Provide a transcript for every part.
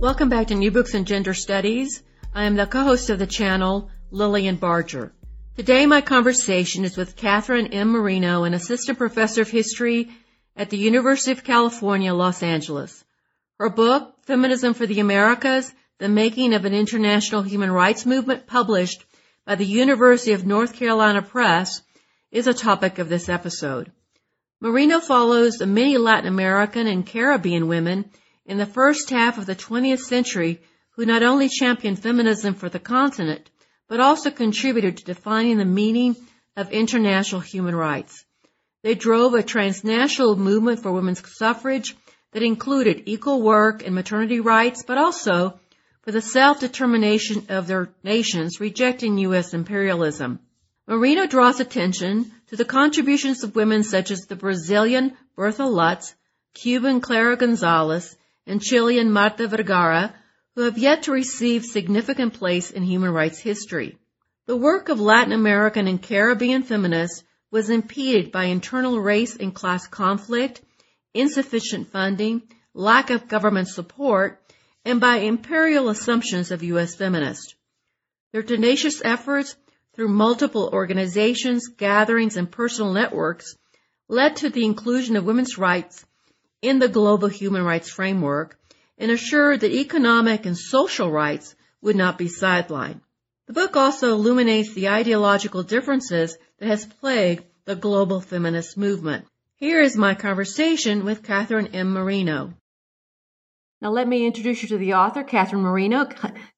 Welcome back to New Books in Gender Studies. I am the co-host of the channel, Lilian Barger. Today my conversation is with Katherine M. Marino, an assistant professor of history at the University of California, Los Angeles. Her book, Feminism for the Americas, The Making of an International Human Rights Movement, published by the University of North Carolina Press, is a topic of this episode. Marino follows the many Latin American and Caribbean women in the first half of the 20th century who not only championed feminism for the continent, but also contributed to defining the meaning of international human rights. They drove a transnational movement for women's suffrage that included equal work and maternity rights, but also for the self-determination of their nations, rejecting U.S. imperialism. Marino draws attention to the contributions of women such as the Brazilian Bertha Lutz, Cuban Clara Gonzalez, and Chilean Marta Vergara, who have yet to receive significant place in human rights history. The work of Latin American and Caribbean feminists was impeded by internal race and class conflict, insufficient funding, lack of government support, and by imperial assumptions of U.S. feminists. Their tenacious efforts through multiple organizations, gatherings, and personal networks led to the inclusion of women's rights in the global human rights framework and assured that economic and social rights would not be sidelined. The book also illuminates the ideological differences that has plagued the global feminist movement. Here is my conversation with Katherine M. Marino. Now let me introduce you to the author, Katherine Marino.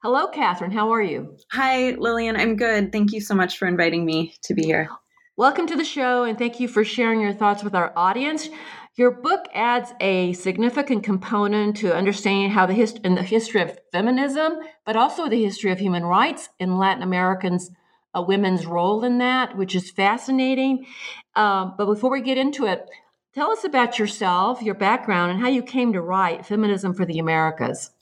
Hello, Katherine. How are you? Hi, Lilian. I'm good. Thank you so much for inviting me to be here. Welcome to the show, and thank you for sharing your thoughts with our audience. Your book adds a significant component to understanding how the hist- in the history of feminism, but also the history of human rights in Latin Americans, uh, women's role in that, which is fascinating. Uh, but before we get into it, tell us about yourself, your background, and how you came to write Feminism for the Americas.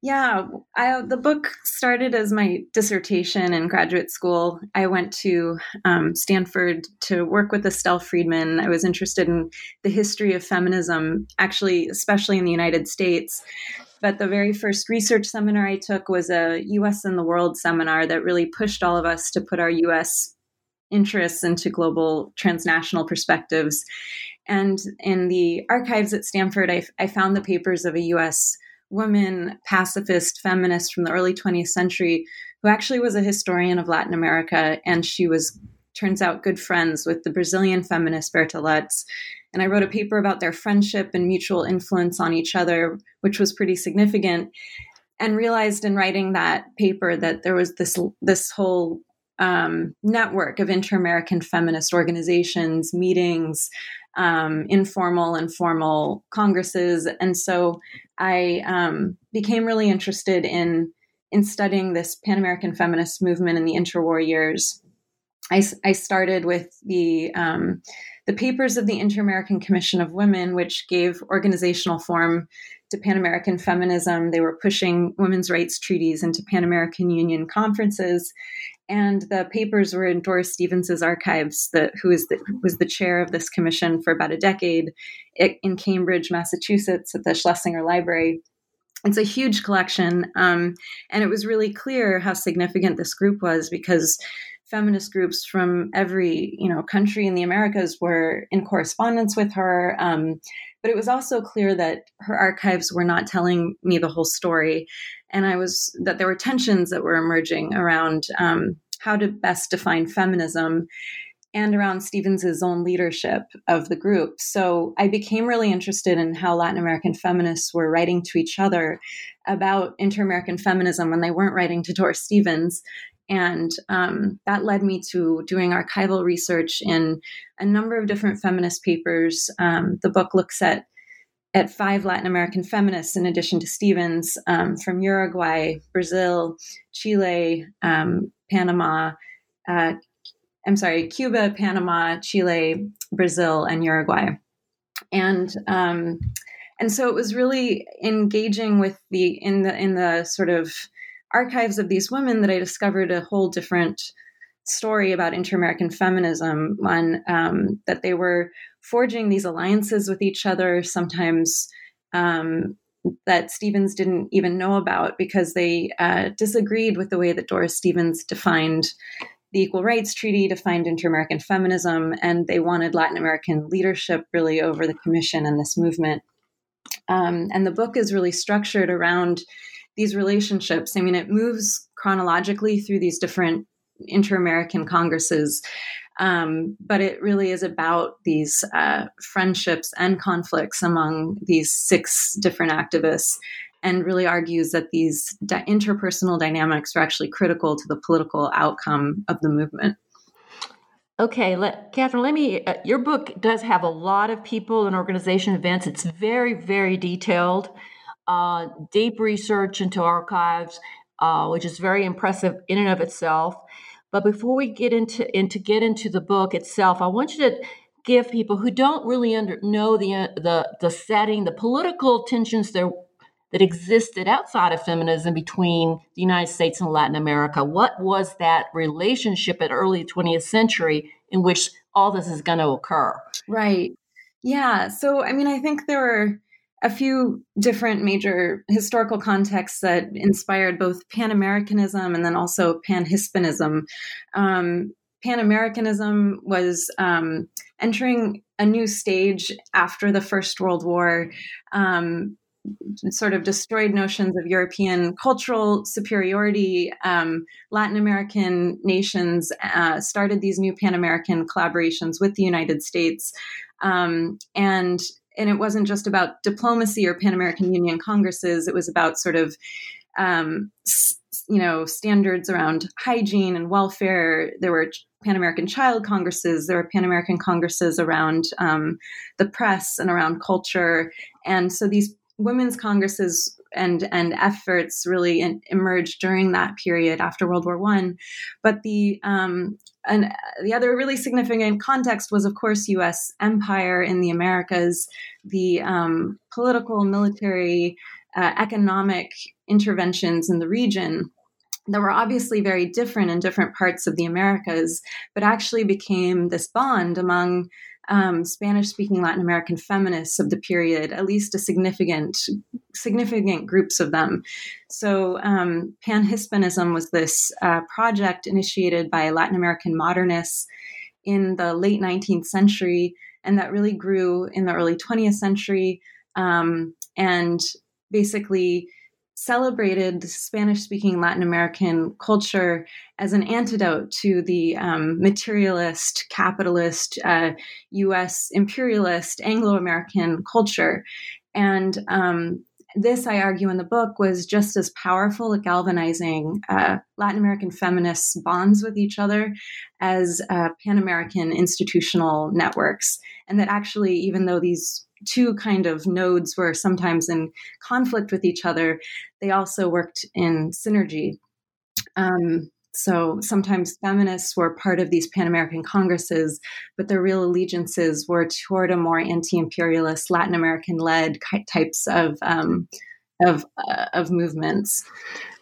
Yeah, I, the book started as my dissertation in graduate school. I went to um, Stanford to work with Estelle Freedman. I was interested in the history of feminism, actually, especially in the United States. But the very first research seminar I took was a US and the World seminar that really pushed all of us to put our US interests into global transnational perspectives. And in the archives at Stanford, I, I found the papers of a US woman pacifist feminist from the early 20th century who actually was a historian of Latin America. And she was, turns out, good friends with the Brazilian feminist Bertha Lutz. And I wrote a paper about their friendship and mutual influence on each other, which was pretty significant. And realized in writing that paper that there was this this whole um, network of inter-American feminist organizations, meetings, um, informal and formal congresses, and so I um, became really interested in in studying this Pan American feminist movement in the interwar years. I, I started with the um, the papers of the Inter American Commission of Women, which gave organizational form to Pan American feminism. They were pushing women's rights treaties into Pan American Union conferences, and the papers were in Doris Stevens's archives, the, who is the, was the chair of this commission for about a decade in Cambridge, Massachusetts, at the Schlesinger Library. It's a huge collection, um, and it was really clear how significant this group was because feminist groups from every you know country in the Americas were in correspondence with her. Um, but it was also clear that her archives were not telling me the whole story, and I was that there were tensions that were emerging around um, how to best define feminism and around Stevens's own leadership of the group. So I became really interested in how Latin American feminists were writing to each other about inter American feminism when they weren't writing to Doris Stevens. And um, that led me to doing archival research in a number of different feminist papers. Um, the book looks at at five Latin American feminists, in addition to Stevens, um, from Uruguay, Brazil, Chile, um, Panama. Uh, I'm sorry, Cuba, Panama, Chile, Brazil, and Uruguay. And um, and so it was really engaging with the in the in the sort of archives of these women that I discovered a whole different story about inter-American feminism. One um, that they were forging these alliances with each other, sometimes um, that Stevens didn't even know about because they uh, disagreed with the way that Doris Stevens defined the Equal Rights Treaty, defined inter American feminism, and they wanted Latin American leadership really over the Commission and this movement. Um, and the book is really structured around these relationships. I mean, it moves chronologically through these different inter American congresses, um, but it really is about these uh, friendships and conflicts among these six different activists and really argues that these di- interpersonal dynamics are actually critical to the political outcome of the movement. Okay, let, Katherine, let me. Uh, your book does have a lot of people and organization events. It's very, very detailed uh, deep research into archives, uh, which is very impressive in and of itself. But before we get into into get into the book itself, I want you to give people who don't really under, know the uh, the the setting, the political tensions there that existed outside of feminism between the United States and Latin America. What was that relationship at early 20th century in which all this is going to occur? Right. Yeah. So, I mean, I think there were a few different major historical contexts that inspired both Pan Americanism and then also Pan Hispanism. Um, Pan Americanism was um, entering a new stage after the First World War. Um, sort of destroyed notions of European cultural superiority. Um, Latin American nations uh, started these new Pan American collaborations with the United States. Um, and and it wasn't just about diplomacy or Pan American Union congresses. It was about sort of, um, you know, standards around hygiene and welfare. There were Pan American Child Congresses. There were Pan American Congresses around um, the press and around culture. And so these women's congresses and and efforts really in, emerged during that period after World War One. But the um, and the other really significant context was, of course, U.S. empire in the Americas, the um, political, military, uh, economic interventions in the region that were obviously very different in different parts of the Americas, but actually became this bond among um, Spanish-speaking Latin American feminists of the period, at least a significant significant groups of them. So um, Pan-Hispanism was this uh, project initiated by Latin American modernists in the late 19th century, and that really grew in the early 20th century, um, and basically celebrated Spanish speaking Latin American culture as an antidote to the um, materialist, capitalist, uh, US imperialist, Anglo American culture. And um, this, I argue in the book, was just as powerful at galvanizing uh, Latin American feminists' bonds with each other as uh, Pan American institutional networks. And that actually, even though these two kind of nodes were sometimes in conflict with each other, they also worked in synergy. Um, so sometimes feminists were part of these Pan American Congresses, but their real allegiances were toward a more anti imperialist, Latin American led types of. Um, of uh, of movements.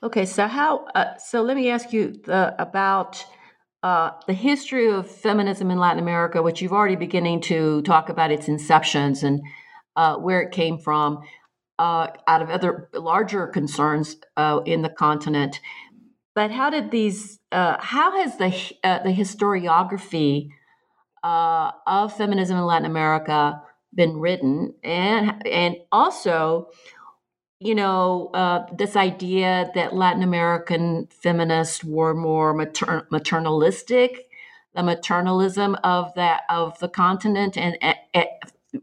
Okay, so how? Uh, so let me ask you the, about uh, the history of feminism in Latin America, which you've already beginning to talk about its inceptions and uh, where it came from, uh, out of other larger concerns uh, in the continent. But how did these? Uh, how has the the historiography of feminism in Latin America been written, and and also, you know, uh, this idea that Latin American feminists were more mater- maternalistic, the maternalism of that of the continent, and, and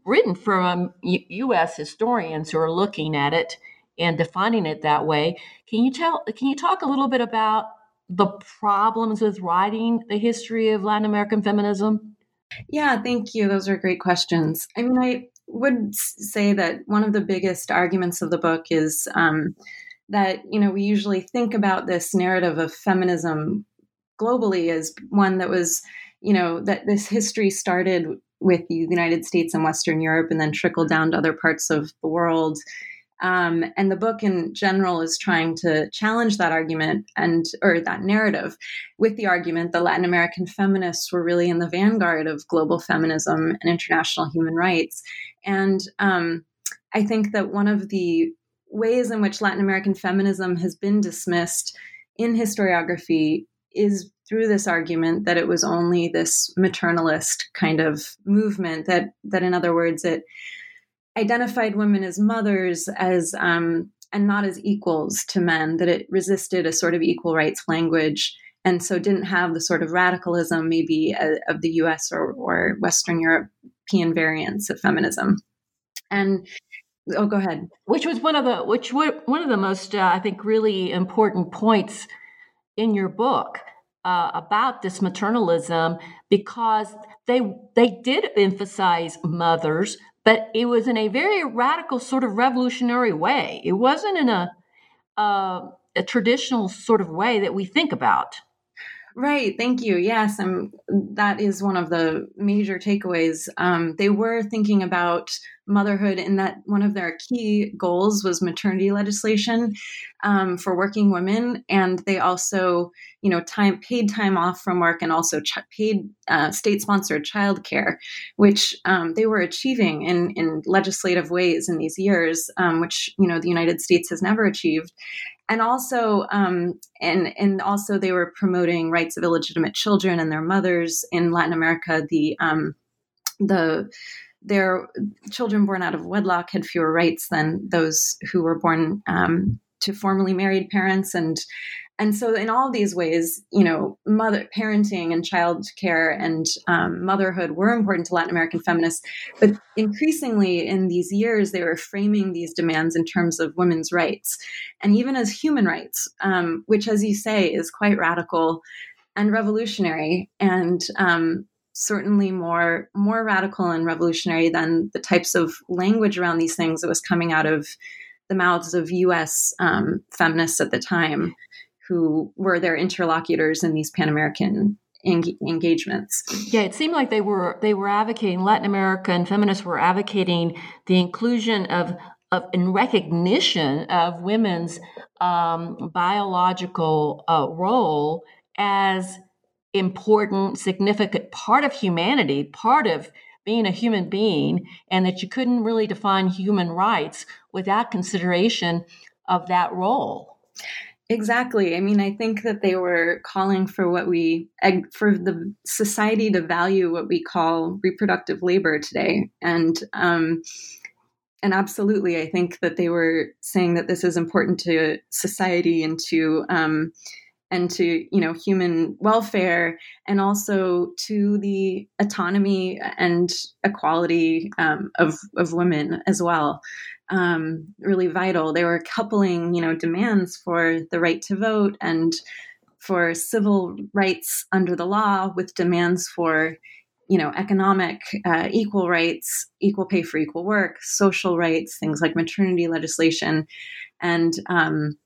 written from U- U.S. historians who are looking at it and defining it that way. Can you tell? Can you talk a little bit about the problems with writing the history of Latin American feminism? Yeah, thank you. Those are great questions. I mean, I would say that one of the biggest arguments of the book is um, that you know we usually think about this narrative of feminism globally as one that was you know that this history started with the United States and Western Europe and then trickled down to other parts of the world um, and the book in general is trying to challenge that argument and or that narrative with the argument that Latin American feminists were really in the vanguard of global feminism and international human rights. And um, I think that one of the ways in which Latin American feminism has been dismissed in historiography is through this argument that it was only this maternalist kind of movement that that in other words it identified women as mothers as um, and not as equals to men that it resisted a sort of equal rights language and so didn't have the sort of radicalism maybe uh, of the us or, or western european variants of feminism and oh go ahead which was one of the which one of the most uh, i think really important points in your book uh, about this maternalism because they they did emphasize mothers but it was in a very radical sort of revolutionary way. It wasn't in a uh, a traditional sort of way that we think about. Right. Thank you. Yes, um, that is one of the major takeaways. Um, they were thinking about motherhood in that one of their key goals was maternity legislation um, for working women, and they also, you know, time paid time off from work and also ch- paid uh, state-sponsored childcare, which um, they were achieving in in legislative ways in these years, um, which you know the United States has never achieved and also um, and and also they were promoting rights of illegitimate children and their mothers in Latin America. The um, the their children born out of wedlock had fewer rights than those who were born um, to formerly married parents. And and so in all these ways you know mother parenting and child care and um, motherhood were important to latin american feminists. But increasingly in these years they were framing these demands in terms of women's rights and even as human rights um, which as you say is quite radical and revolutionary and um, certainly more more radical and revolutionary than the types of language around these things that was coming out of the mouths of U.S. Um, feminists at the time who were their interlocutors in these Pan American en- engagements. Yeah, it seemed like they were they were advocating Latin American feminists were advocating the inclusion of of in recognition of women's um, biological uh, role as important, significant part of humanity, part of being a human being, and that you couldn't really define human rights without consideration of that role. Exactly. I mean, I think that they were calling for what we, for the society to value what we call reproductive labor today. And, um, and absolutely, I think that they were saying that this is important to society and to, um, and to you know human welfare and also to the autonomy and equality um, of of women as well um, really vital. They were coupling, you know, demands for the right to vote and for civil rights under the law with demands for, you know, economic uh, equal rights, equal pay for equal work, social rights, things like maternity legislation, and um,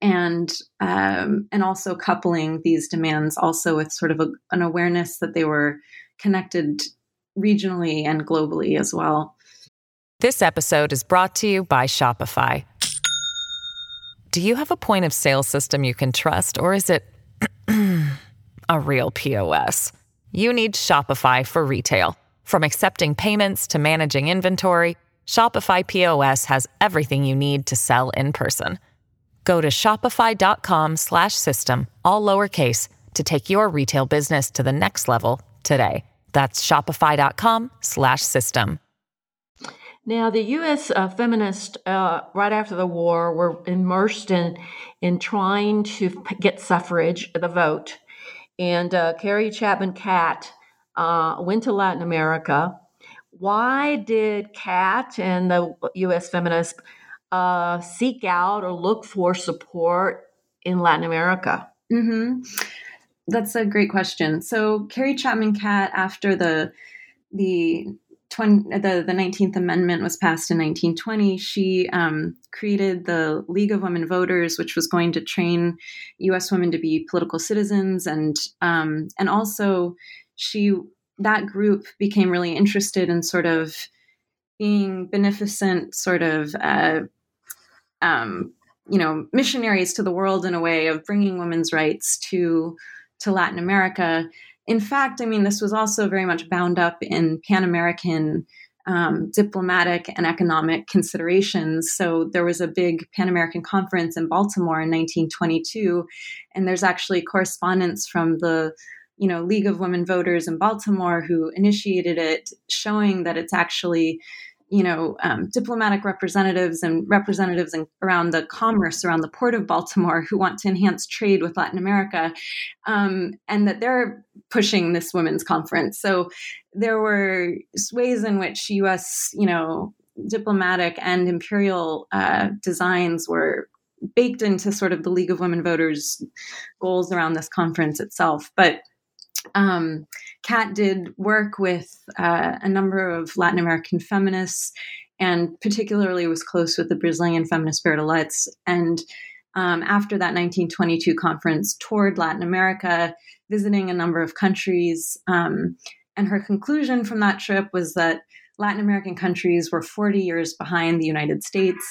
and um, and also coupling these demands also with sort of a, an awareness that they were connected regionally and globally as well. This episode is brought to you by Shopify. Do you have a point of sale system you can trust, or is it a real POS? You need Shopify for retail. From accepting payments to managing inventory, Shopify POS has everything you need to sell in person. Go to shopify.com slash system, all lowercase to take your retail business to the next level today. That's shopify.com slash system. Now, the U.S. Uh, feminists, uh, right after the war, were immersed in in trying to get suffrage, the vote, and uh, Carrie Chapman Catt uh, went to Latin America. Why did Catt and the U.S. feminists uh, seek out or look for support in Latin America? Mm-hmm. That's a great question. So, Carrie Chapman Catt, after the the 20, the, the 19th Amendment was passed in 1920, she um, created the League of Women Voters, which was going to train U.S. women to be political citizens, and um, and also she that group became really interested in sort of being beneficent, sort of uh, um, you know missionaries to the world in a way of bringing women's rights to to Latin America in fact, I mean, this was also very much bound up in Pan American um, diplomatic and economic considerations. So there was a big Pan American conference in Baltimore in 1922, and there's actually correspondence from the you know League of Women Voters in Baltimore who initiated it, showing that it's actually you know, um, diplomatic representatives and representatives in, around the commerce around the port of Baltimore who want to enhance trade with Latin America, um, and that they're pushing this women's conference. So there were ways in which U.S. you know diplomatic and imperial uh, designs were baked into sort of the League of Women Voters goals around this conference itself, but um, Catt did work with uh, a number of Latin American feminists and particularly was close with the Brazilian feminist Bertha Lutz. And um, after that 1922 conference, toured Latin America, visiting a number of countries. Um, and her conclusion from that trip was that Latin American countries were 40 years behind the United States.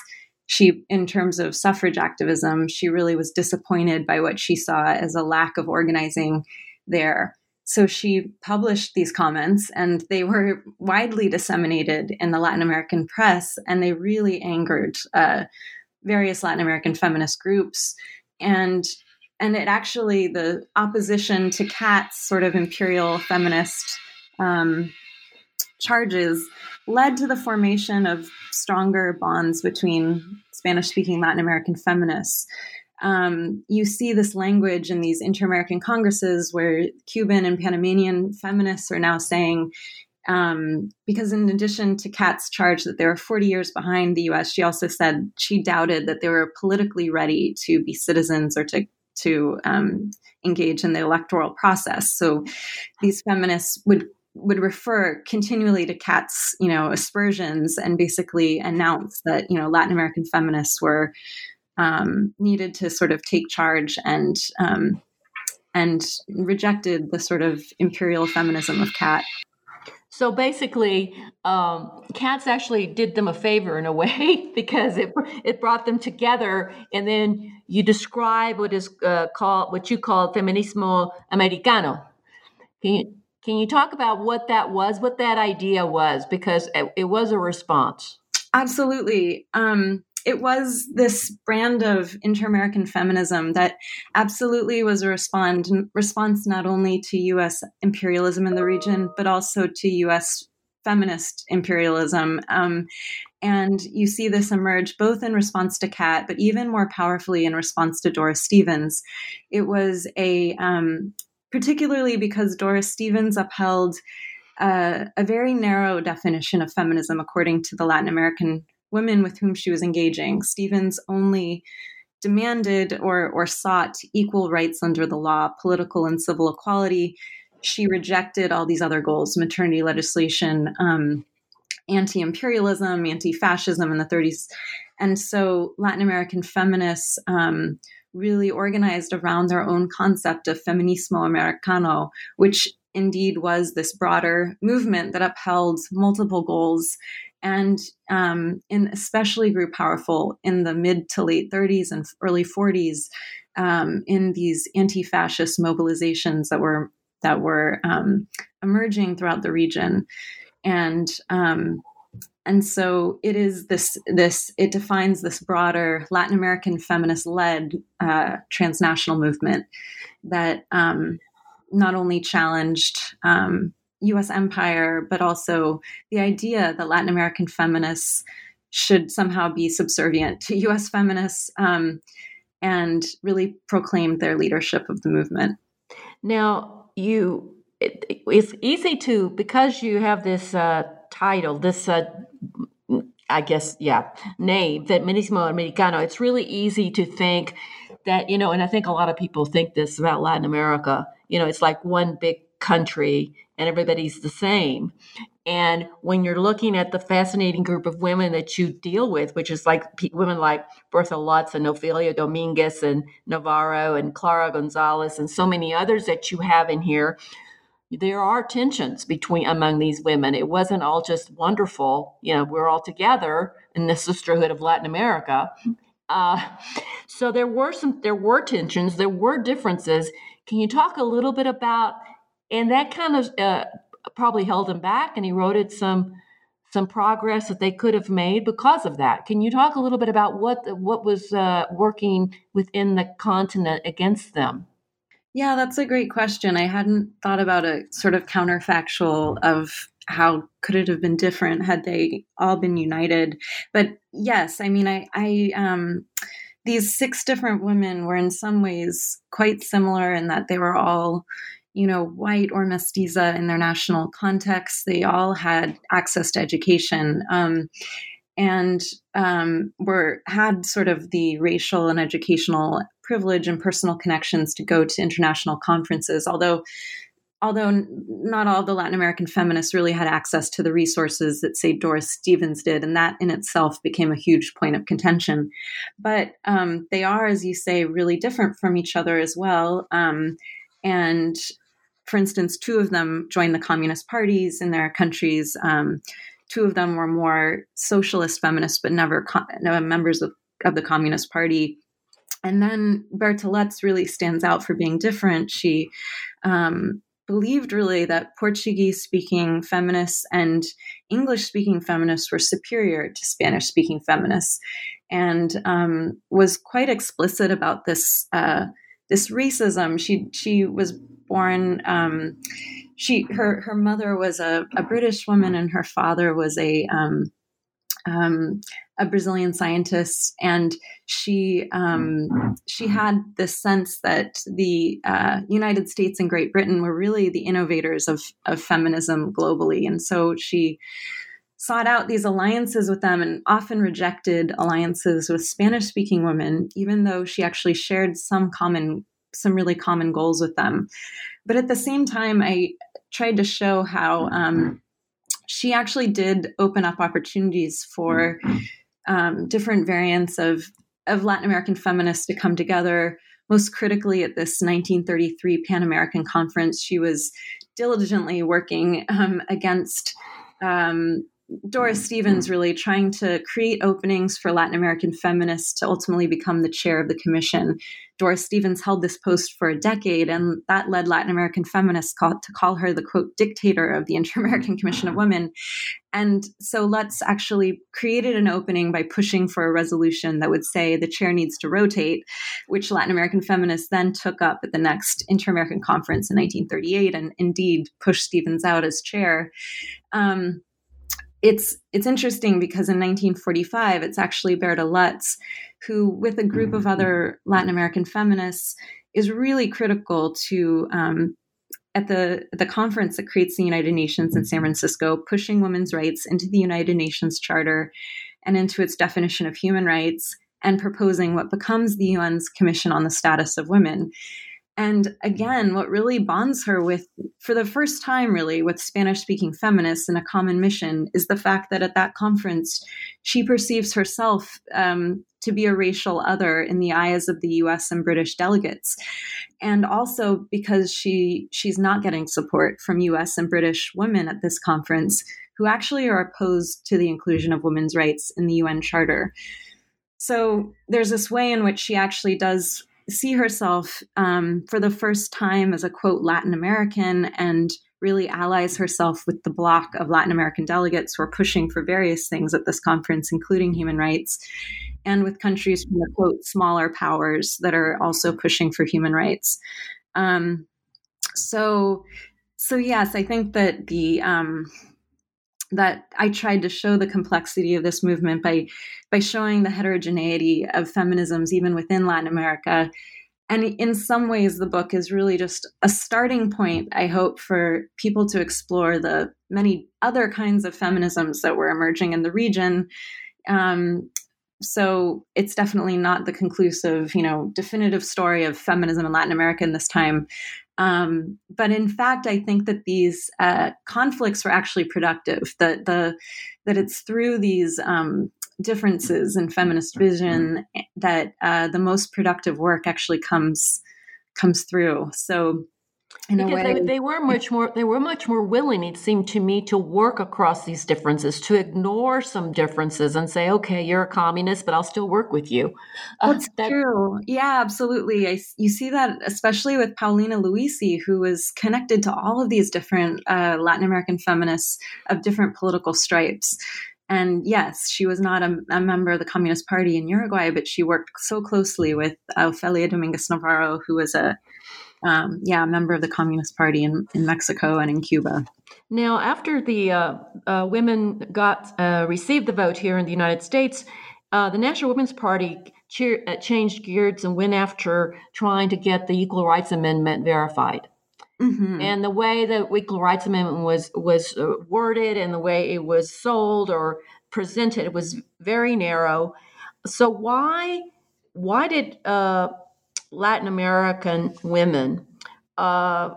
She, in terms of suffrage activism, she really was disappointed by what she saw as a lack of organizing there. So she published these comments, and they were widely disseminated in the Latin American press, and they really angered uh, various Latin American feminist groups. And and it actually the opposition to Catt's sort of imperial feminist um, charges led to the formation of stronger bonds between Spanish speaking Latin American feminists um, you see this language in these inter American congresses where Cuban and Panamanian feminists are now saying, um, because in addition to Catt's charge that they were 40 years behind the US, she also said she doubted that they were politically ready to be citizens or to to um, engage in the electoral process. So these feminists would would refer continually to Catt's, you know, aspersions and basically announce that, you know, Latin American feminists were um, needed to sort of take charge and um, and rejected the sort of imperial feminism of Catt. So basically, um, Catt's actually did them a favor in a way because it it brought them together, and then you describe what is uh, called what you call feminismo americano. Can you, can you talk about what that was, what that idea was, because it, it was a response. Absolutely. Um, it was this brand of inter-American feminism that absolutely was a respond, response not only to U.S. imperialism in the region, but also to U.S. feminist imperialism. Um, and you see this emerge both in response to Catt, but even more powerfully in response to Doris Stevens. It was a, um, particularly because Doris Stevens upheld uh, a very narrow definition of feminism according to the Latin American women with whom she was engaging. Stevens only demanded or, or sought equal rights under the law, political and civil equality. She rejected all these other goals, maternity legislation, um, anti imperialism, anti fascism in the 30s. And so Latin American feminists um, really organized around their own concept of feminismo americano, which indeed was this broader movement that upheld multiple goals and um, and especially grew powerful in the mid to late 30s and early 40s um, in these anti-fascist mobilizations that were that were um, emerging throughout the region, and um, and so it is this this it defines this broader Latin American feminist led uh, transnational movement that um, not only challenged U.S. Empire, but also the idea that Latin American feminists should somehow be subservient to U.S. feminists, um, and really proclaimed their leadership of the movement. Now, you it, it's easy to because you have this uh, title, this uh, I guess, yeah, name, Feminismo Americano. It's really easy to think that, you know, and I think a lot of people think this about Latin America. You know, it's like one big country and everybody's the same. And when you're looking at the fascinating group of women that you deal with, which is like women like Bertha Lutz and Ofelia Dominguez and Navarro and Clara Gonzalez and so many others that you have in here, there are tensions between among these women. It wasn't all just wonderful. You know, we're all together in the sisterhood of Latin America. Uh, so there were some, there were tensions, there were differences. Can you talk a little bit about? And that kind of uh, probably held him back, and he wrote it some some progress that they could have made because of that. Can you talk a little bit about what what was uh, working within the continent against them? Yeah, that's a great question. I hadn't thought about a sort of counterfactual of how could it have been different had they all been united. But yes, I mean, I, I, um, these six different women were in some ways quite similar in that they were all, you know, white or mestiza in their national context. They all had access to education. Um, and um, were had sort of the racial and educational privilege and personal connections to go to international conferences, although although not all the Latin American feminists really had access to the resources that, say, Doris Stevens did, and that in itself became a huge point of contention. But um, they are, as you say, really different from each other as well. Um, and for instance, two of them joined the communist parties in their countries. Um, two of them were more socialist feminists, but never co- no, members of, of the Communist Party. And then Bertha really stands out for being different. She um, believed really that Portuguese speaking feminists and English speaking feminists were superior to Spanish speaking feminists and um, was quite explicit about this uh, this racism. She she was born um, she her her mother was a, a British woman and her father was a um, um, a Brazilian scientist, and she um, she had this sense that the uh, United States and Great Britain were really the innovators of of feminism globally, and so she sought out these alliances with them and often rejected alliances with Spanish speaking women, even though she actually shared some common some really common goals with them. But at the same time, I tried to show how um, she actually did open up opportunities for um, different variants of of Latin American feminists to come together. Most critically, at this 1933 Pan American Conference, she was diligently working um, against um, Doris Stevens really trying to create openings for Latin American feminists to ultimately become the chair of the commission. Doris Stevens held this post for a decade, and that led Latin American feminists call, to call her the quote dictator of the Inter American Commission of Women. And so Lutz actually created an opening by pushing for a resolution that would say the chair needs to rotate, which Latin American feminists then took up at the next Inter American Conference in 1938 and indeed pushed Stevens out as chair. Um, it's it's interesting because in 1945 it's actually Bertha Lutz who with a group of other Latin American feminists is really critical to um, at the at the conference that creates the United Nations in San Francisco pushing women's rights into the United Nations Charter and into its definition of human rights and proposing what becomes the UN's Commission on the Status of Women And again, what really bonds her with, for the first time, really, with Spanish speaking feminists in a common mission is the fact that at that conference, she perceives herself um, to be a racial other in the eyes of the US and British delegates. And also because she she's not getting support from US and British women at this conference who actually are opposed to the inclusion of women's rights in the UN Charter. So there's this way in which she actually does see herself um, for the first time as a quote Latin American and really allies herself with the bloc of Latin American delegates who are pushing for various things at this conference, including human rights, and with countries from the quote smaller powers that are also pushing for human rights. Um, so, so yes, I think that the um, that I tried to show the complexity of this movement by by showing the heterogeneity of feminisms even within Latin America. And in some ways, the book is really just a starting point, I hope, for people to explore the many other kinds of feminisms that were emerging in the region. Um, so it's definitely not the conclusive, you know, definitive story of feminism in Latin America in this time. Um, but in fact, I think that these uh, conflicts were actually productive. That the that it's through these um, differences in feminist vision that uh, the most productive work actually comes comes through. So in because They, they were much more they were much more willing it seemed to me to work across these differences to ignore some differences and say okay you're a communist but i'll still work with you. Uh, that's that, true. Yeah absolutely. I, you see that especially with paulina luisi who was connected to all of these different uh, latin american feminists of different political stripes. And yes, she was not a, a, member of the Communist Party in Uruguay, but she worked so closely with Ofelia Dominguez Navarro, who was a um, yeah, a member of the Communist Party in, in Mexico and in Cuba. Now, after the uh, uh, women got uh, received the vote here in the United States, uh, the National Women's Party cheer, uh, changed gears and went after trying to get the Equal Rights Amendment verified. Mm-hmm. And the way the Equal Rights Amendment was was uh, worded and the way it was sold or presented was very narrow. So why why did Latin American women uh,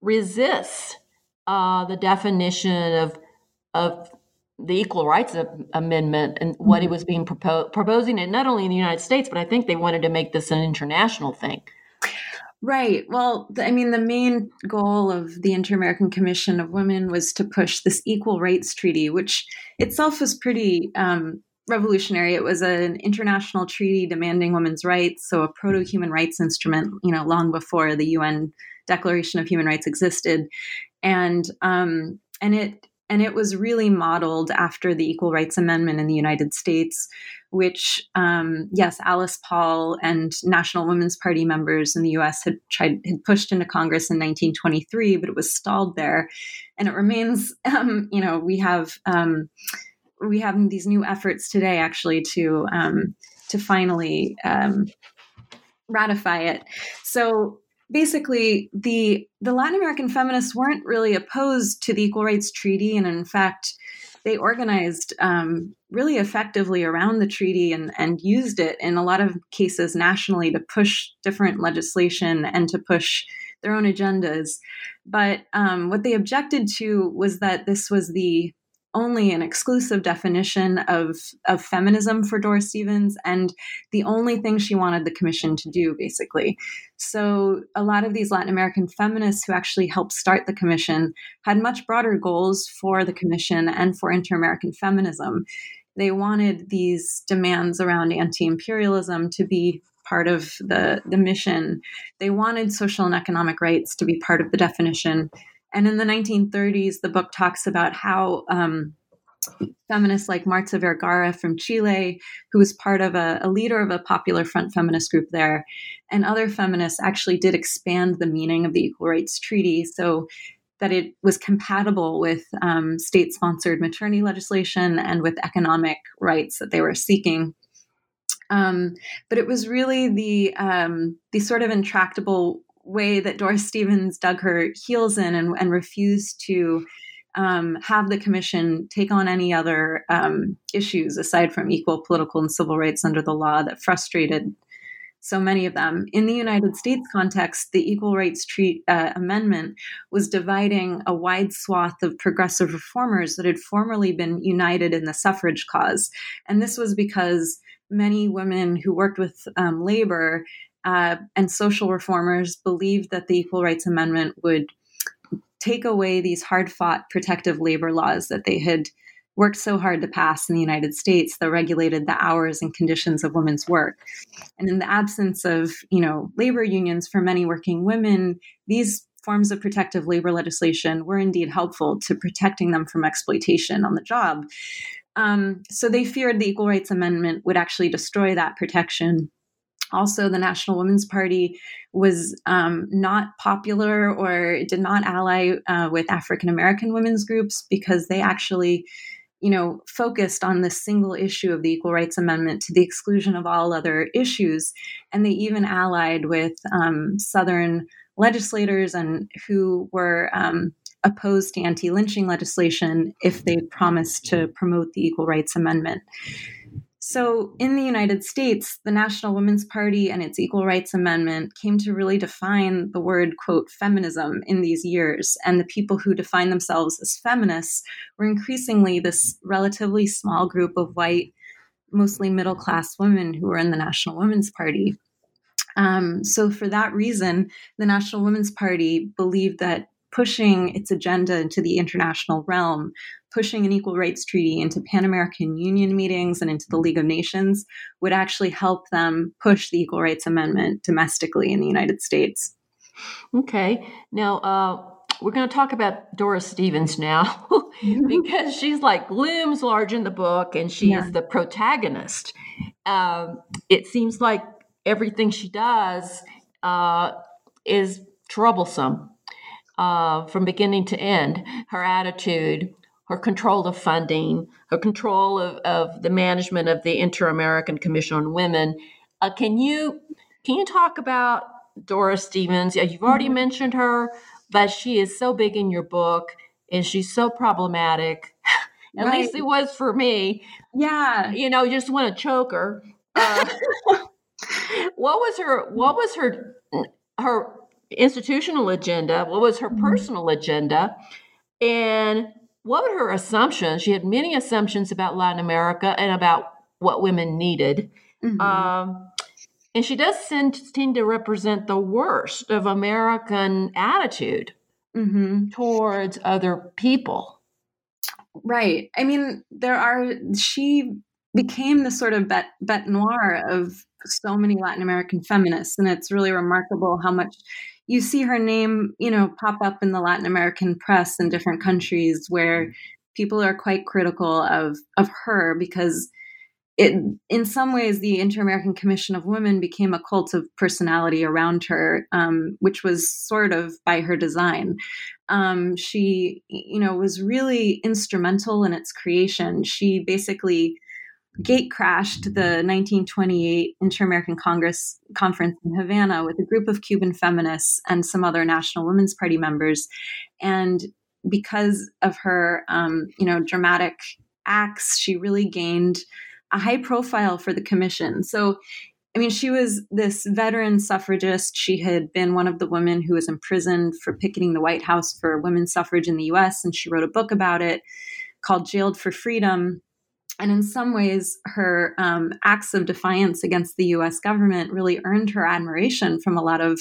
resist uh, the definition of of the Equal Rights Amendment and what it was being propo- proposing, and not only in the United States, but I think they wanted to make this an international thing. Right. Well, I mean, the main goal of the Inter American Commission of Women was to push this Equal Rights Treaty, which itself was pretty um, revolutionary. It was an international treaty demanding women's rights, so a proto human rights instrument, you know, long before the UN Declaration of Human Rights existed, and um, and it and it was really modeled after the Equal Rights Amendment in the United States, which um, yes, Alice Paul and National Women's Party members in the U.S. had tried had pushed into Congress in 1923, but it was stalled there, and it remains. Um, you know, we have um, we have these new efforts today actually to um, to finally um, ratify it. So basically, the the Latin American feminists weren't really opposed to the Equal Rights Treaty, and in fact, they organized um, really effectively around the treaty and, and used it in a lot of cases nationally to push different legislation and to push their own agendas. But um, what they objected to was that this was the only an exclusive definition of, of feminism for Doris Stevens and the only thing she wanted the commission to do, basically. So, a lot of these Latin American feminists who actually helped start the commission had much broader goals for the commission and for inter American feminism. They wanted these demands around anti imperialism to be part of the, the mission. They wanted social and economic rights to be part of the definition. And in the 1930s, the book talks about how um, feminists like Marta Vergara from Chile, who was part of a, a, leader of a popular front feminist group there, and other feminists actually did expand the meaning of the Equal Rights Treaty so that it was compatible with um, state sponsored maternity legislation and with economic rights that they were seeking. Um, but it was really the um, the sort of intractable way that Doris Stevens dug her heels in and, and refused to um, have the commission take on any other um, issues aside from equal political and civil rights under the law that frustrated so many of them. In the United States context, the Equal Rights Treat, uh, Amendment was dividing a wide swath of progressive reformers that had formerly been united in the suffrage cause. And this was because many women who worked with um, labor uh, and social reformers believed that the Equal Rights Amendment would take away these hard fought protective labor laws that they had worked so hard to pass in the United States that regulated the hours and conditions of women's work. And in the absence of, you know, labor unions for many working women, these forms of protective labor legislation were indeed helpful to protecting them from exploitation on the job. Um, so they feared the Equal Rights Amendment would actually destroy that protection also, the National Women's Party was um, not popular or did not ally uh, with African American women's groups because they actually, you know, focused on the single issue of the Equal Rights Amendment to the exclusion of all other issues. And they even allied with um, Southern legislators and who were um, opposed to anti-lynching legislation if they promised to promote the Equal Rights Amendment. So, in the United States, the National Women's Party and its Equal Rights Amendment came to really define the word, quote, feminism in these years. And the people who define themselves as feminists were increasingly this relatively small group of white, mostly middle class women who were in the National Women's Party. Um, so, for that reason, the National Women's Party believed that pushing its agenda into the international realm pushing an equal rights treaty into Pan American Union meetings and into the League of Nations would actually help them push the Equal Rights Amendment domestically in the United States. Okay. Now, uh, we're going to talk about Doris Stevens now because she's like looms large in the book and she yeah. is the protagonist. Um, it seems like everything she does uh, is troublesome uh, from beginning to end. Her attitude, her control of funding, her control of, of the management of the Inter-American Commission on Women. Uh, can you can you talk about Doris Stevens? You've already mm-hmm. mentioned her, but she is so big in your book, and she's so problematic. At right. least it was for me. Yeah, you know, you just want to choke her. Uh, what was her? What was her? Her institutional agenda? What was her mm-hmm. personal agenda? And what were her assumptions? She had many assumptions about Latin America and about what women needed. Mm-hmm. Um, and she does seem, to represent the worst of American attitude mm-hmm. towards other people. Right. I mean, there are, she became the sort of bête, noire of so many Latin American feminists. And it's really remarkable how much you see her name, you know, pop up in the Latin American press in different countries where mm. people are quite critical of of her because it, in some ways, the Inter-American Commission of Women became a cult of personality around her, um, which was sort of by her design. Um, she, you know, was really instrumental in its creation. She basically gate crashed the 1928 Inter-American Congress conference in Havana with a group of Cuban feminists and some other National Women's Party members, and because of her, um, you know, dramatic acts, she really gained a high profile for the commission. So. I mean, she was this veteran suffragist. She had been one of the women who was imprisoned for picketing the White House for women's suffrage in the US, and she wrote a book about it called Jailed for Freedom and in some ways, her um, acts of defiance against the US government really earned her admiration from a lot of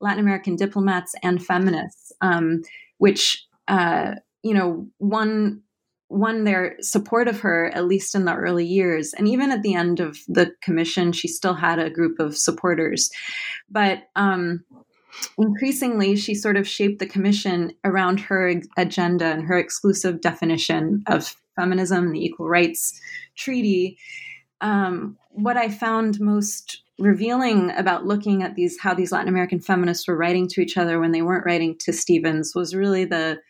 Latin American diplomats and feminists, um, which, uh, you know, won, won their support of her, at least in the early years. And even at the end of the commission, she still had a group of supporters. But um, increasingly, she sort of shaped the commission around her agenda and her exclusive definition of feminism the Equal Rights Treaty, um, what I found most revealing about looking at these how these Latin American feminists were writing to each other when they weren't writing to Stevens was really the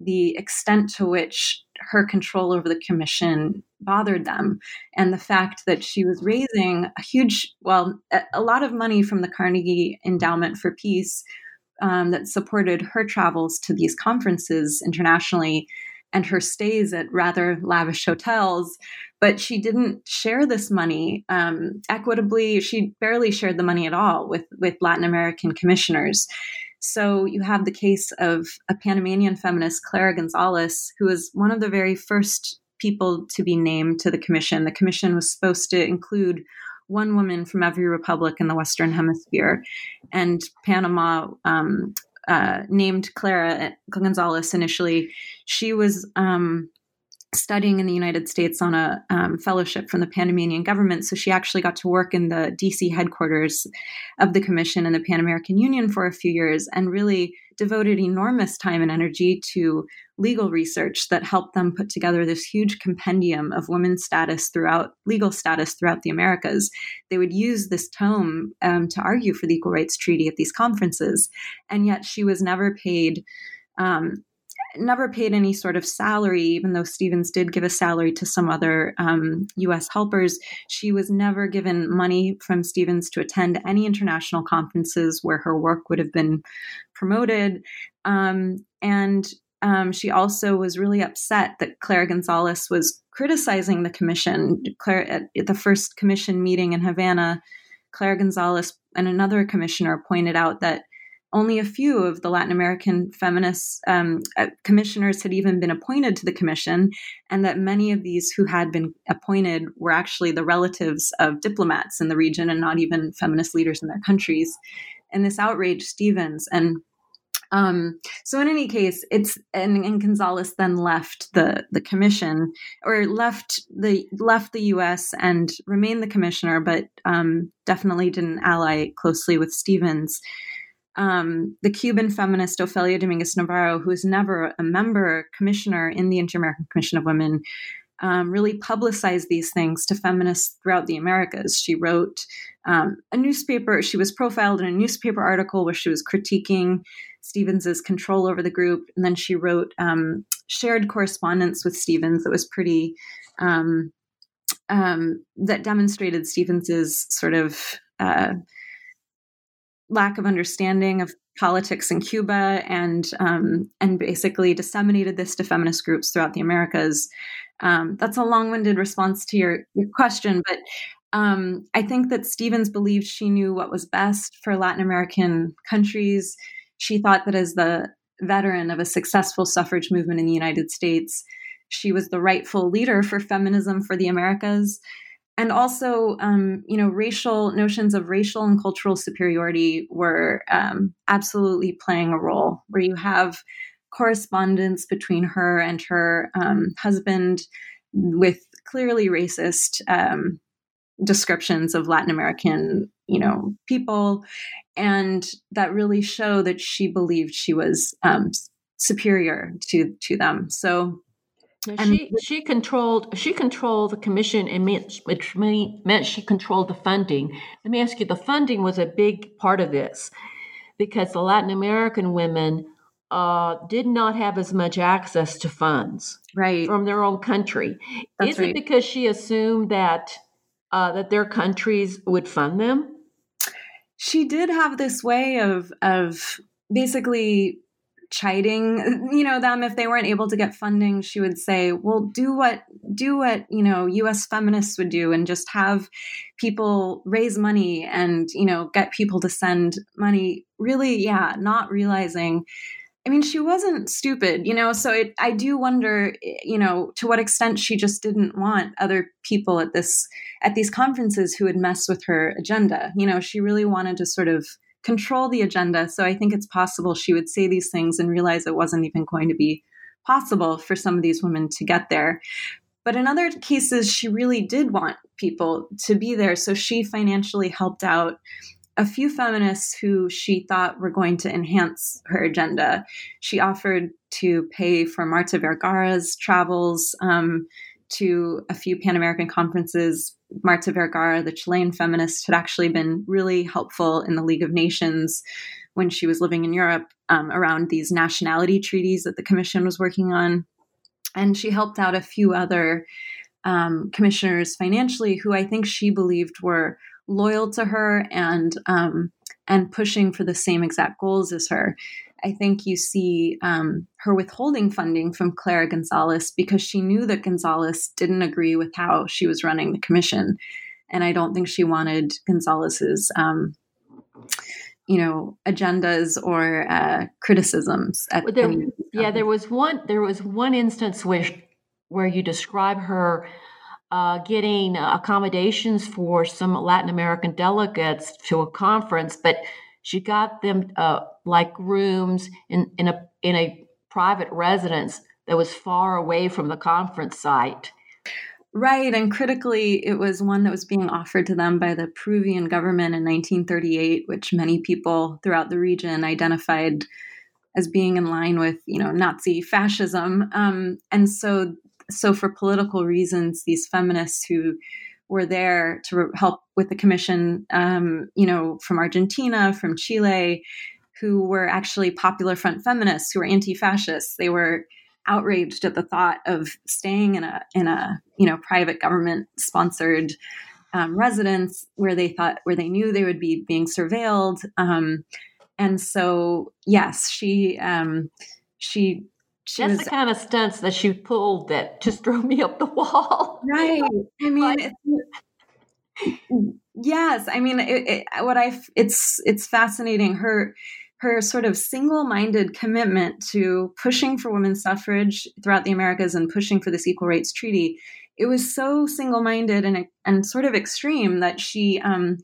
the extent to which her control over the commission bothered them. And the fact that she was raising a huge well a, a lot of money from the carnegie endowment for peace um, that supported her travels to these conferences internationally and her stays at rather lavish hotels. But she didn't share this money um, equitably. She barely shared the money at all with, with Latin American commissioners. So you have the case of a Panamanian feminist, Clara Gonzalez, who was one of the very first people to be named to the commission. The commission was supposed to include one woman from every republic in the Western Hemisphere. And Panama um, uh, named Clara Gonzalez initially. She was um, studying in the United States on a um, fellowship from the Panamanian government. So she actually got to work in the DC headquarters of the Commission and the Pan American Union for a few years and really devoted enormous time and energy to legal research that helped them put together this huge compendium of women's status throughout legal status throughout the Americas. They would use this tome um, to argue for the Equal Rights Treaty at these conferences, and yet she was never paid. Um, never paid any sort of salary, even though Stevens did give a salary to some other um, U.S. helpers. She was never given money from Stevens to attend any international conferences where her work would have been promoted. Um, and um, she also was really upset that Clara Gonzalez was criticizing the commission. At, the first commission meeting in Havana, Clara Gonzalez and another commissioner pointed out that only a few of the Latin American feminist um, uh, commissioners had even been appointed to the commission, and that many of these who had been appointed were actually the relatives of diplomats in the region and not even feminist leaders in their countries. And this outraged Stevens. And um, so in any case, it's and, and, Gonzalez then left the the commission or left the left the U.S. and remained the commissioner, but um, definitely didn't ally closely with Stevens. Um, the Cuban feminist Ofelia Dominguez Navarro, who was never a member commissioner in the Inter American Commission of Women, um, really publicized these things to feminists throughout the Americas. She wrote um, a newspaper, she was profiled in a newspaper article where she was critiquing Stevens's control over the group. And then she wrote um, shared correspondence with Stevens that was pretty, um, um, that demonstrated Stevens's sort of uh, lack of understanding of politics in Cuba and um, and basically disseminated this to feminist groups throughout the Americas. Um, that's a long-winded response to your, your question, but um, I think that Stevens believed she knew what was best for Latin American countries. She thought that as the veteran of a successful suffrage movement in the United States, she was the rightful leader for feminism for the Americas. And also um, you know racial notions of racial and cultural superiority were um, absolutely playing a role where you have correspondence between her and her um, husband with clearly racist um, descriptions of latin american you know people and that really show that she believed she was um, superior to to them so now she she controlled she controlled the commission and meant, which meant she controlled the funding. Let me ask you: the funding was a big part of this because the Latin American women uh, did not have as much access to funds right. from their own country. That's Is right. it because she assumed that uh, that their countries would fund them? She did have this way of of basically chiding you know them. If they weren't able to get funding she would say well do what do what you know us feminists would do and just have people raise money and you know get people to send money. Really yeah not realizing I mean, she wasn't stupid, you know. So it, I do wonder, eh, you know, to what extent she just didn't want other people at this at these conferences who would mess with her agenda. You know, she really wanted to sort of control the agenda. So I think it's possible she would say these things and realize it wasn't even going to be possible for some of these women to get there. But in other cases, she really did want people to be there. So she financially helped out a few feminists who she thought were going to enhance her agenda. She offered to pay for Marta Vergara's travels um, to a few Pan American conferences Marta Vergara, the Chilean feminist, had actually been really helpful in the League of Nations when she was living in Europe um, around these nationality treaties that the Commission was working on. And she helped out a few other um, commissioners financially who I think she believed were loyal to her and um, and pushing for the same exact goals as her. I think you see um, her withholding funding from Clara Gonzalez because she knew that Gonzalez didn't agree with how she was running the commission. And I don't think she wanted Gonzalez's. um, you know, agendas or uh, criticisms. At there, yeah, there was one. There was one instance where where you describe her uh, getting accommodations for some Latin American delegates to a conference, but she got them uh, like rooms in, in a in a private residence that was far away from the conference site. Right, and critically, it was one that was being offered to them by the Peruvian government in 1938, which many people throughout the region identified as being in line with, you know, Nazi fascism. Um, and so, so for political reasons, these feminists who were there to help with the commission, um, you know, from Argentina, from Chile, who were actually Popular Front feminists, who were anti-fascists. They were outraged at the thought of staying in a in a you know private government sponsored um, residence where they thought where they knew they would be being surveilled. Um, and so, yes, she um, she she That's was, the kind of stunts that she pulled that just drove me up the wall. Right. I mean, yes. I mean, it, it, what I it's it's fascinating. Her her sort of single-minded commitment to pushing for women's suffrage throughout the Americas and pushing for this equal rights treaty. It was so single-minded and and sort of extreme that she um,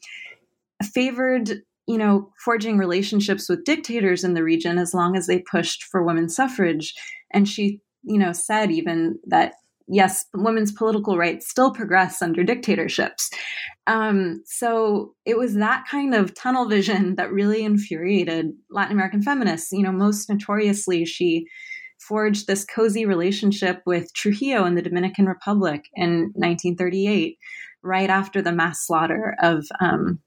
favored you know, forging relationships with dictators in the region as long as they pushed for women's suffrage. And she, you know, said even that yes, women's political rights still progress under dictatorships. Um, so it was that kind of tunnel vision that really infuriated Latin American feminists. You know, most notoriously, she forged this cozy relationship with Trujillo in the Dominican Republic in 1938, right after the mass slaughter of um,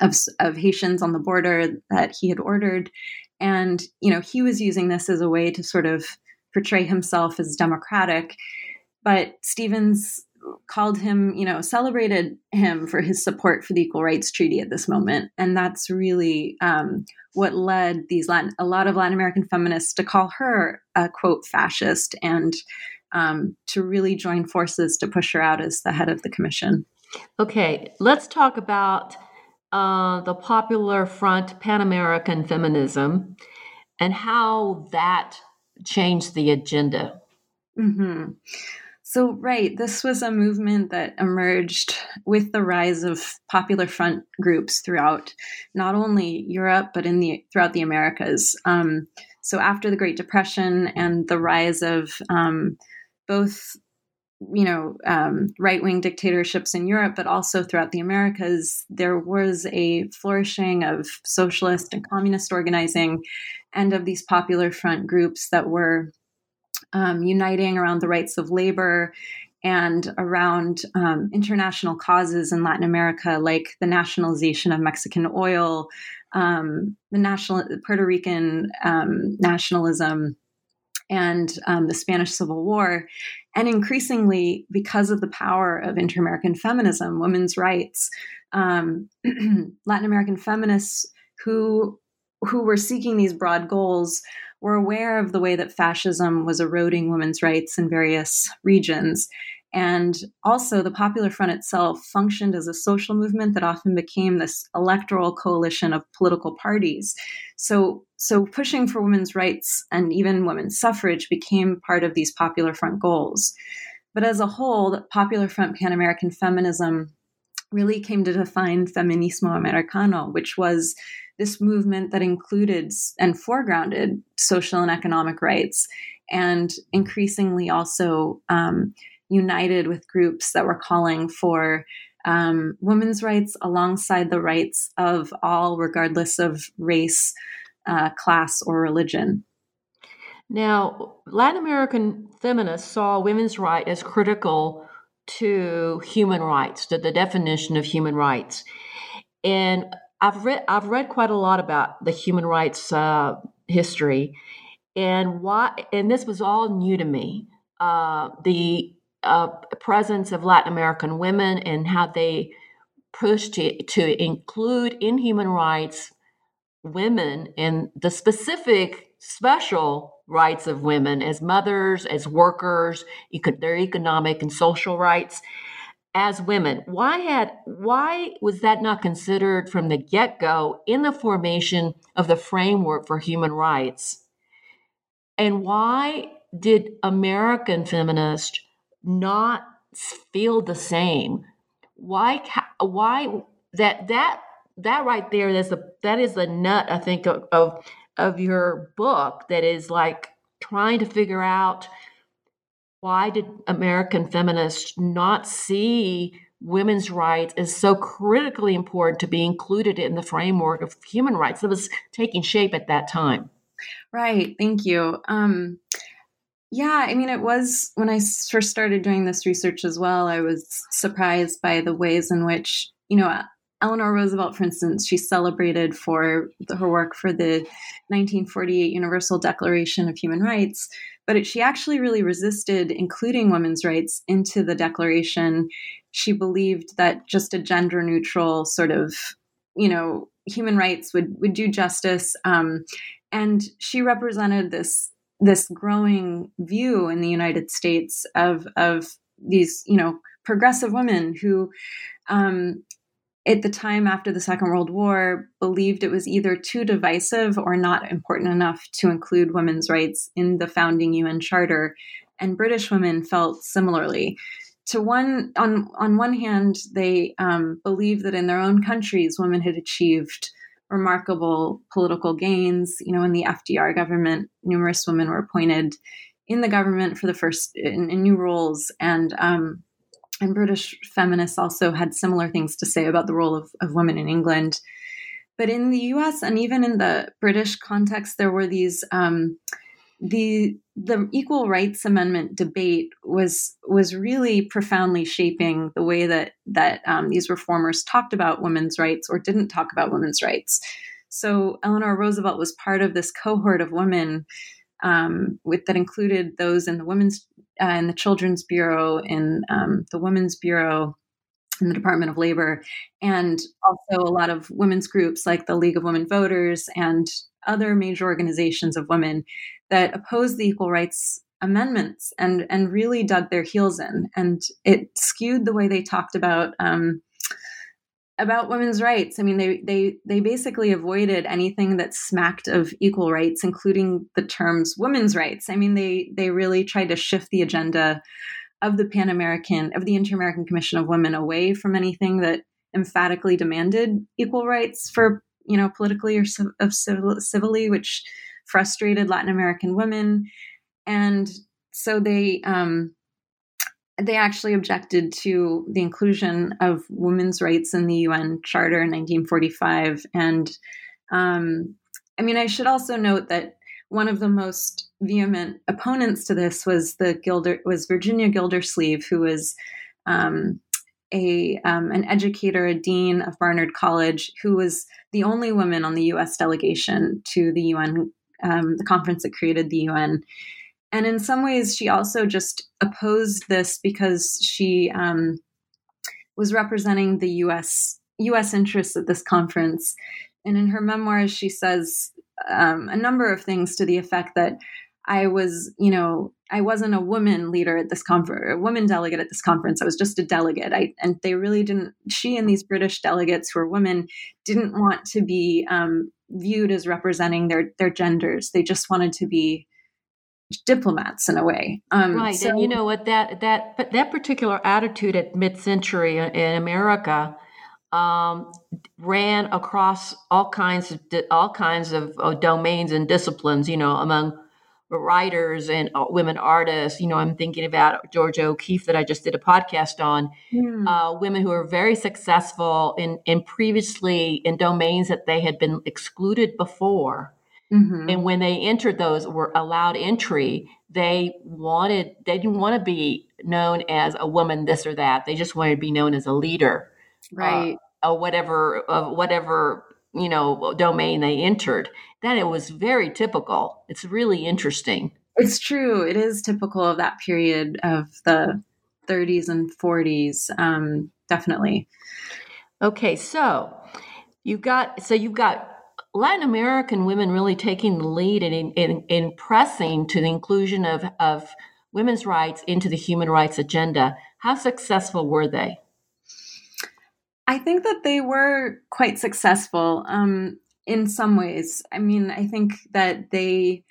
of, of Haitians on the border that he had ordered. And, you know, he was using this as a way to sort of portray himself as democratic. But Stevens called him, you know, celebrated him for his support for the Equal Rights Treaty at this moment. And that's really um, what led these Latin, a lot of Latin American feminists to call her a quote fascist and um, to really join forces to push her out as the head of the commission. Okay, let's talk about uh, the Popular Front Pan American Feminism and how that changed the agenda. Mm-hmm. So, right, this was a movement that emerged with the rise of Popular Front groups throughout not only Europe but in the throughout the Americas. Um, so, after the Great Depression and the rise of um, both you know, um, right wing dictatorships in Europe, but also throughout the Americas, there was a flourishing of socialist and communist organizing and of these popular front groups that were um, uniting around the rights of labor and around um, international causes in Latin America, like the nationalization of Mexican oil, um, the national Puerto Rican um, nationalism and um, the Spanish Civil War. And increasingly, because of the power of inter American feminism, women's rights, um, Latin American feminists who, who were seeking these broad goals were aware of the way that fascism was eroding women's rights in various regions and also, the Popular Front itself functioned as a social movement that often became this electoral coalition of political parties. So, so pushing for women's rights and even women's suffrage became part of these Popular Front goals. But as a whole, Popular Front Pan American feminism really came to define Feminismo Americano, which was this movement that included and foregrounded social and economic rights, and increasingly also um, united with groups that were calling for um, women's rights alongside the rights of all, regardless of race, uh, class, or religion. Now, Latin American feminists saw women's rights as critical to human rights, to the definition of human rights. And I've read I've read quite a lot about the human rights uh, history, and why. And this was all new to me. Uh, the uh, presence of Latin American women and how they pushed to, to include in human rights women and the specific special rights of women as mothers, as workers, their economic and social rights as women. Why had why was that not considered from the get-go in the formation of the framework for human rights? And why did American feminists not feel the same? Why why that that that right there is a that is the nut I think of, of of your book that is like trying to figure out why did American feminists not see women's rights as so critically important to be included in the framework of human rights that was taking shape at that time? Right. Thank you. Um, yeah, I mean, it was when I first started doing this research as well, I was surprised by the ways in which, you know, Eleanor Roosevelt, for instance, she celebrated for her work for the 1948 Universal Declaration of Human Rights, but it, she actually really resisted including women's rights into the Declaration. She believed that just a gender neutral sort of, you know, human rights would would do justice, um, and she represented this this growing view in the United States of of these, you know, progressive women who um, at the time after the Second World War, believed it was either too divisive or not important enough to include women's rights in the founding UN Charter. And British women felt similarly. To one, on on one hand, they um, believed that in their own countries, women had achieved remarkable political gains. You know, in the FDR government, numerous women were appointed in the government for the first in, in new roles, and um, and British feminists also had similar things to say about the role of, of women in England. But in the US and even in the British context, there were these um, the the equal rights amendment debate was was really profoundly shaping the way that that um, these reformers talked about women's rights or didn't talk about women's rights. So Eleanor Roosevelt was part of this cohort of women um, with that included those in the women's uh, in the Children's Bureau, in um, the Women's Bureau, in the Department of Labor, and also a lot of women's groups like the League of Women Voters and other major organizations of women that opposed the equal rights amendments and and really dug their heels in, and it skewed the way they talked about. Um, about women's rights. I mean, they they they basically avoided anything that smacked of equal rights, including the terms women's rights. I mean, they they really tried to shift the agenda of the Pan American of the Inter American Commission of Women away from anything that emphatically demanded equal rights for you know politically or of civil, civilly, which frustrated Latin American women, and so they um, they actually objected to the inclusion of women's rights in the UN Charter in 1945. And um, I mean, I should also note that one of the most vehement opponents to this was the Gilder was Virginia Gildersleeve, who was um, a um, an educator, a dean of Barnard College, who was the only woman on the U.S. delegation to the UN, um, the conference that created the UN. And in some ways, she also just opposed this because she um, was representing the U.S. U.S. interests at this conference. And in her memoirs, she says um, a number of things to the effect that I was, you know, I wasn't a woman leader at this conference, a woman delegate at this conference. I was just a delegate. I, and they really didn't, she and these British delegates who are women didn't want to be um, viewed as representing their, their genders. They just wanted to be diplomats in a way. Um, right, so, and you know what that that but that particular attitude at mid-century in America um, ran across all kinds of all kinds of uh, domains and disciplines. You know, among writers and uh, women artists. You know, I'm thinking about Georgia O'Keeffe that I just did a podcast on. Mm. Uh, women who are very successful in in previously in domains that they had been excluded before Mm-hmm. And when they entered those were allowed entry, they wanted they didn't want to be known as a woman this or that. They just wanted to be known as a leader. Uh, right. Uh, or whatever of whatever, you know, domain they entered. That it was very typical. It's really interesting. It's true. It is typical of that period of the 30s and 40s. Um, definitely. Okay, so you've got so you've got Latin American women really taking the lead in, in, in pressing to the inclusion of, of women's rights into the human rights agenda. How successful were they? I think that they were quite successful um, in some ways. I mean, I think that they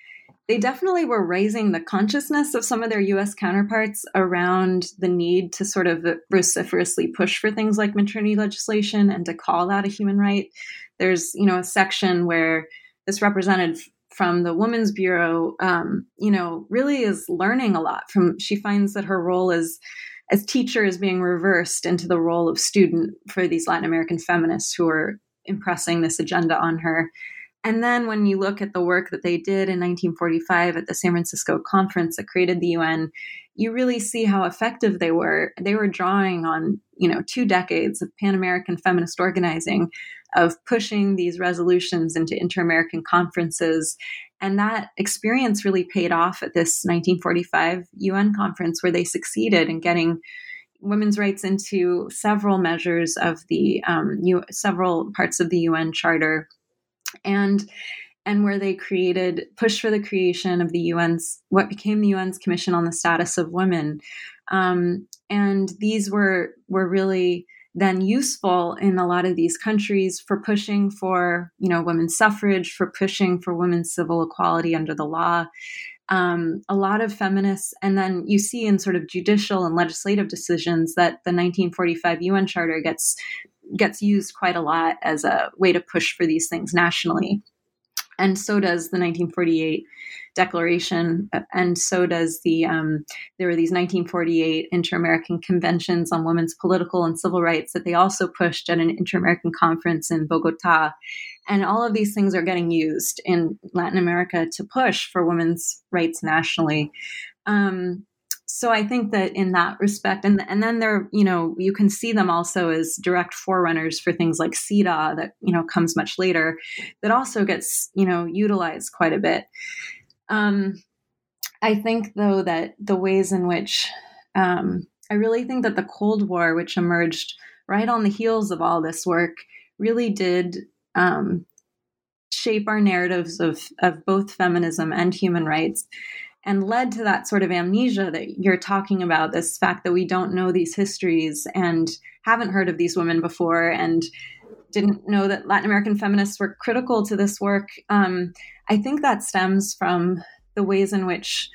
they definitely were raising the consciousness of some of their US counterparts around the need to sort of vociferously push for things like maternity legislation and to call that a human right. There's, you know, a section where this representative from the Women's Bureau, um, you know, really is learning a lot from, she finds that her role as as teacher is being reversed into the role of student for these Latin American feminists who are impressing this agenda on her. And then when you look at the work that they did in 1945 at the San Francisco conference that created the UN, you really see how effective they were. They were drawing on, you know, two decades of Pan-American feminist organizing, of pushing these resolutions into inter-American conferences. And that experience really paid off at this 1945 UN conference where they succeeded in getting women's rights into several measures of the um, U- several parts of the UN Charter and and where they created pushed for the creation of the UN's what became the UN's Commission on the Status of Women, um, and these were were really then useful in a lot of these countries for pushing for you know women's suffrage, for pushing for women's civil equality under the law. Um, a lot of feminists, and then you see in sort of judicial and legislative decisions that the 1945 UN Charter gets gets used quite a lot as a way to push for these things nationally. And so does the 1948 Declaration, and so does the um, there were these 1948 Inter-American Conventions on Women's Political and Civil Rights that they also pushed at an Inter-American conference in Bogota, and all of these things are getting used in Latin America to push for women's rights nationally. Um, so I think that in that respect, and and then they're you know you can see them also as direct forerunners for things like CEDAW that you know comes much later, that also gets you know utilized quite a bit. Um, I think though that the ways in which um, I really think that the Cold War, which emerged right on the heels of all this work, really did um, shape our narratives of of both feminism and human rights and led to that sort of amnesia that you're talking about this fact that we don't know these histories and haven't heard of these women before and didn't know that Latin American feminists were critical to this work. Um, I think that stems from the ways in which,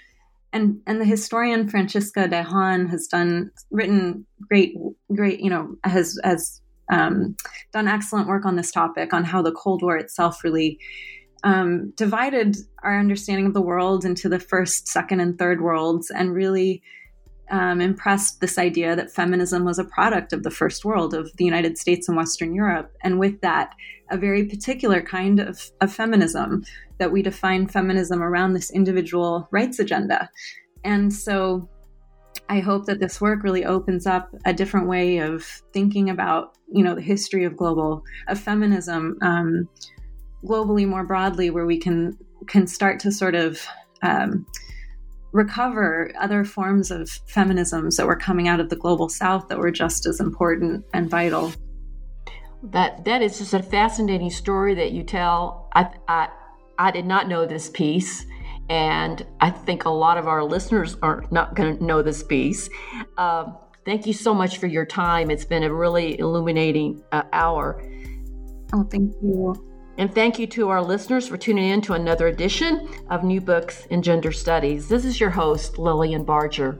and and the historian Francisca de Haan has done written great great you know has has um, done excellent work on this topic on how the Cold War itself really um, divided our understanding of the world into the first, second, and third worlds, and really um, impressed this idea that feminism was a product of the first world, of the United States and Western Europe. And with that, a very particular kind of, of feminism that we define feminism around this individual rights agenda. And so I hope that this work really opens up a different way of thinking about, you know, the history of global, of feminism, um, globally more broadly where we can can start to sort of um, recover other forms of feminisms that were coming out of the global south that were just as important and vital. That that is just a fascinating story that you tell. I i, I did not know this piece and i think a lot of our listeners are not going to know this piece. Uh, thank you so much for your time. It's been a really illuminating uh, hour. Oh thank you and thank you to our listeners for tuning in to another edition of New Books in Gender Studies. This is your host, Lilian Barger.